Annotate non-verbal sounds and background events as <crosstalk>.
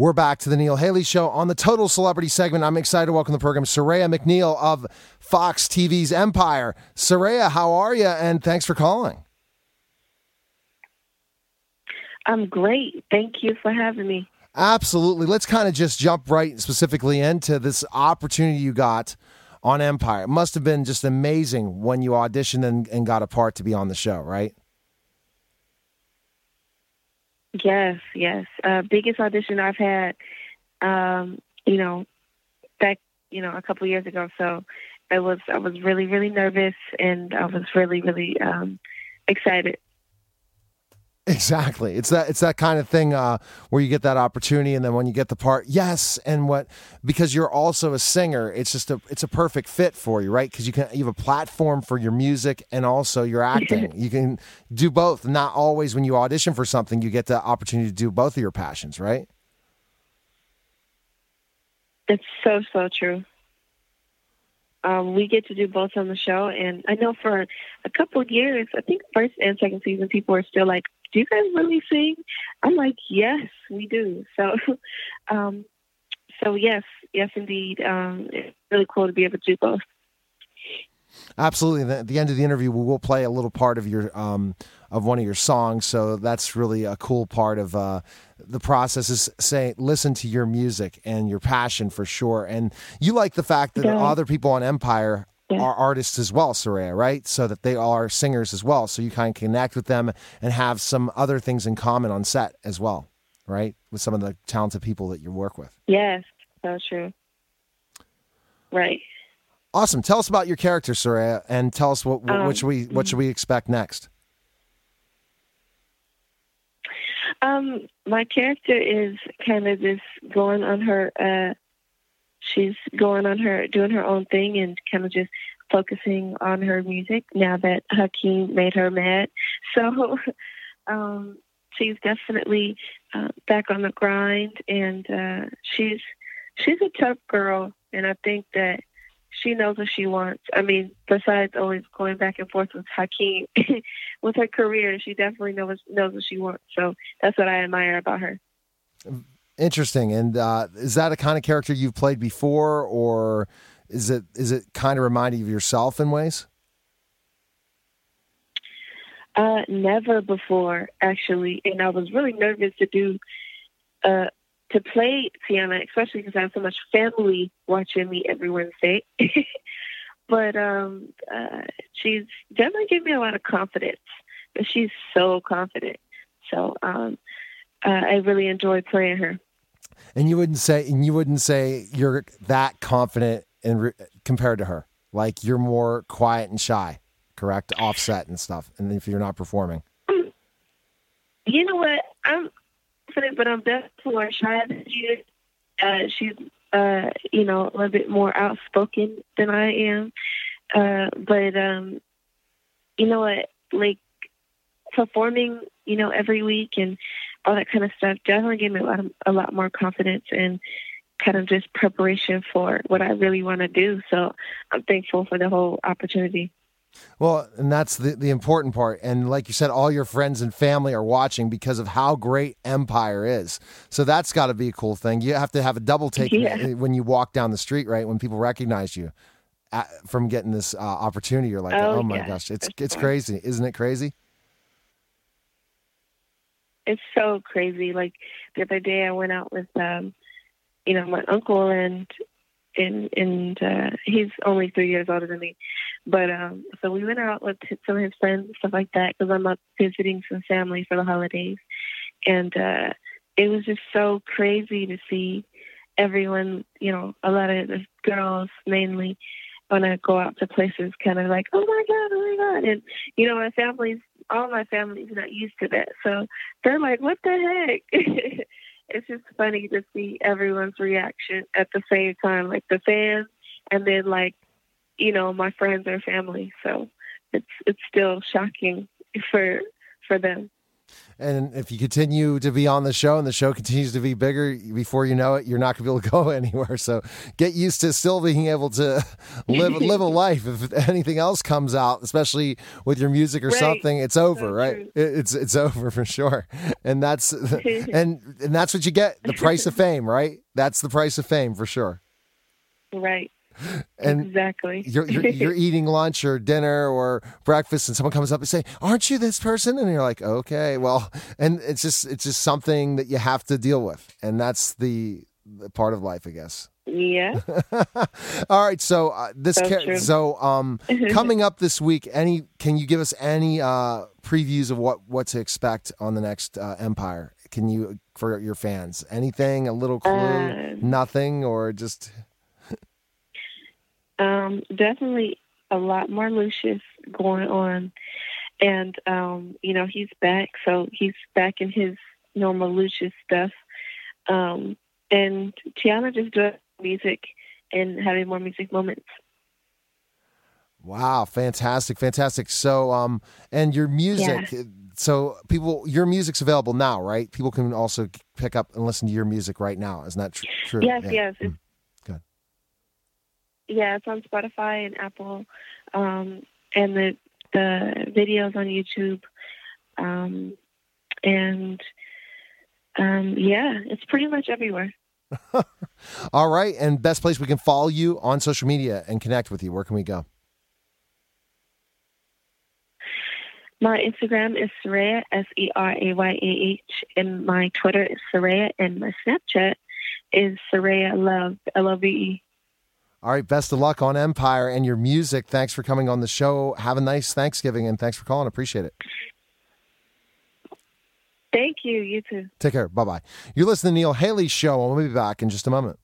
We're back to the Neil Haley Show on the Total Celebrity segment. I'm excited to welcome the program Serayah McNeill of Fox TV's Empire. Serayah, how are you? And thanks for calling. I'm great. Thank you for having me. Absolutely. Let's kind of just jump right specifically into this opportunity you got on Empire. It must have been just amazing when you auditioned and, and got a part to be on the show, right? Yes, yes. Uh, biggest audition I've had, um, you know, back, you know, a couple years ago. So I was, I was really, really nervous and I was really, really um, excited. Exactly. It's that it's that kind of thing uh, where you get that opportunity, and then when you get the part, yes, and what because you're also a singer, it's just a it's a perfect fit for you, right? Because you can you have a platform for your music and also your acting. <laughs> you can do both. Not always when you audition for something, you get the opportunity to do both of your passions, right? It's so so true. Um, we get to do both on the show, and I know for a couple of years, I think first and second season, people are still like, do you guys really sing? I'm like, yes, we do. So, <laughs> um, so yes, yes, indeed. Um, it's really cool to be able to do both. Absolutely. At the end of the interview, we will play a little part of your um, of one of your songs. So that's really a cool part of uh, the process. Is say listen to your music and your passion for sure. And you like the fact that yeah. other people on Empire yeah. are artists as well, Serayah, right? So that they are singers as well. So you kind of connect with them and have some other things in common on set as well, right? With some of the talented people that you work with. Yes, that's true. Right. Awesome. Tell us about your character, Serayah, and tell us what, what, um, what should we what should we expect next. Um, my character is kind of just going on her uh, she's going on her doing her own thing and kind of just focusing on her music now that Hakeem made her mad. <laughs> So um, she's definitely uh, back on the grind, and uh, she's she's a tough girl, and I think that she knows what she wants. I mean, besides always going back and forth with Hakeem, <laughs> with her career, she definitely knows knows what she wants. So that's what I admire about her. Interesting. And uh, is that a kind of character you've played before, or is it is it kind of reminding of yourself in ways? Uh, never before, actually, and I was really nervous to do uh, to play Tiana, especially because I have so much family watching me every Wednesday. <laughs> but um, uh, she's definitely given me a lot of confidence. But she's so confident, so um, uh, I really enjoy playing her and you wouldn't say and you wouldn't say you're that confident in re- compared to her. Like you're more quiet and shy, correct? Offset and stuff. And if you're not performing, you know what? I'm confident, but I'm definitely more shy than she Uh, she's, uh, you know, a little bit more outspoken than I am. Uh, but um, you know what? Like performing, you know, every week and all that kind of stuff definitely gave me a lot, of, a lot more confidence and kind of just preparation for what I really want to do. So I'm thankful for the whole opportunity. Well, and that's the, the important part. And like you said, all your friends and family are watching because of how great Empire is. So that's got to be a cool thing. You have to have a double take <laughs> yeah. when you walk down the street, right? When people recognize you at, from getting this uh, opportunity, you're like, oh, oh my yeah. gosh, it's it's crazy, isn't it crazy? It's so crazy. Like the other day, I went out with, um, you know, my uncle and and and uh, he's only three years older than me, but um, so we went out with some of his friends and stuff like that because I'm up visiting some family for the holidays, and uh, it was just so crazy to see everyone. You know, a lot of the girls mainly want to go out to places, kind of like, oh my god, oh my god, and you know, my family's all my family's not used to that. So they're like, what the heck? <laughs> it's just funny to see everyone's reaction at the same time, like the fans and then like, you know, my friends or family. So it's it's still shocking <laughs> for for them. And if you continue to be on the show and the show continues to be bigger, before you know it, you're not going to be able to <laughs> go anywhere. So get used to still being able to <laughs> live live a life. If anything else comes out, especially with your music or Right. something, it's over, So right? true. It's it's over for sure. And that's <laughs> and and that's what you get. The price of fame, right? That's the price of fame for sure. Right. And exactly. you're, you're, you're <laughs> eating lunch or dinner or breakfast and someone comes up and say aren't you this person? And you're like okay well and it's just it's just something that you have to deal with. And that's the, the part of life i guess. Yeah. <laughs> all right so uh, this So ca- so um <laughs> coming up this week any can you give us any uh previews of what what to expect on the next uh, empire? Can you for your fans anything a little clue Uh, nothing or just Um, definitely a lot more Lucius going on. And, um, you know, he's back. So he's back in his normal Lucius stuff. Um, and Tiana just doing music and having more music moments. Wow, fantastic, fantastic. So, um, and your music. So, people, your music's available now, right? People can also pick up and listen to your music right now. Isn't that tr- true? Yes, Yeah. yes. Mm. Yeah, it's on Spotify and Apple. Um, and the, the videos on YouTube. Um, and, um, yeah, it's pretty much everywhere. <laughs> All right, and best place we can follow you on social media and connect with you. Where can we go? My Instagram is Serayah, S E R A Y A H, and my Twitter is Serayah, and my Snapchat is Serayah Love, L O V E. All right, best of luck on Empire and your music. Thanks for coming on the show. Have a nice Thanksgiving and thanks for calling. Appreciate it. Thank you. You too. Take care. Bye bye. You're listening to Neil Haley's Show. and We'll be back in just a moment.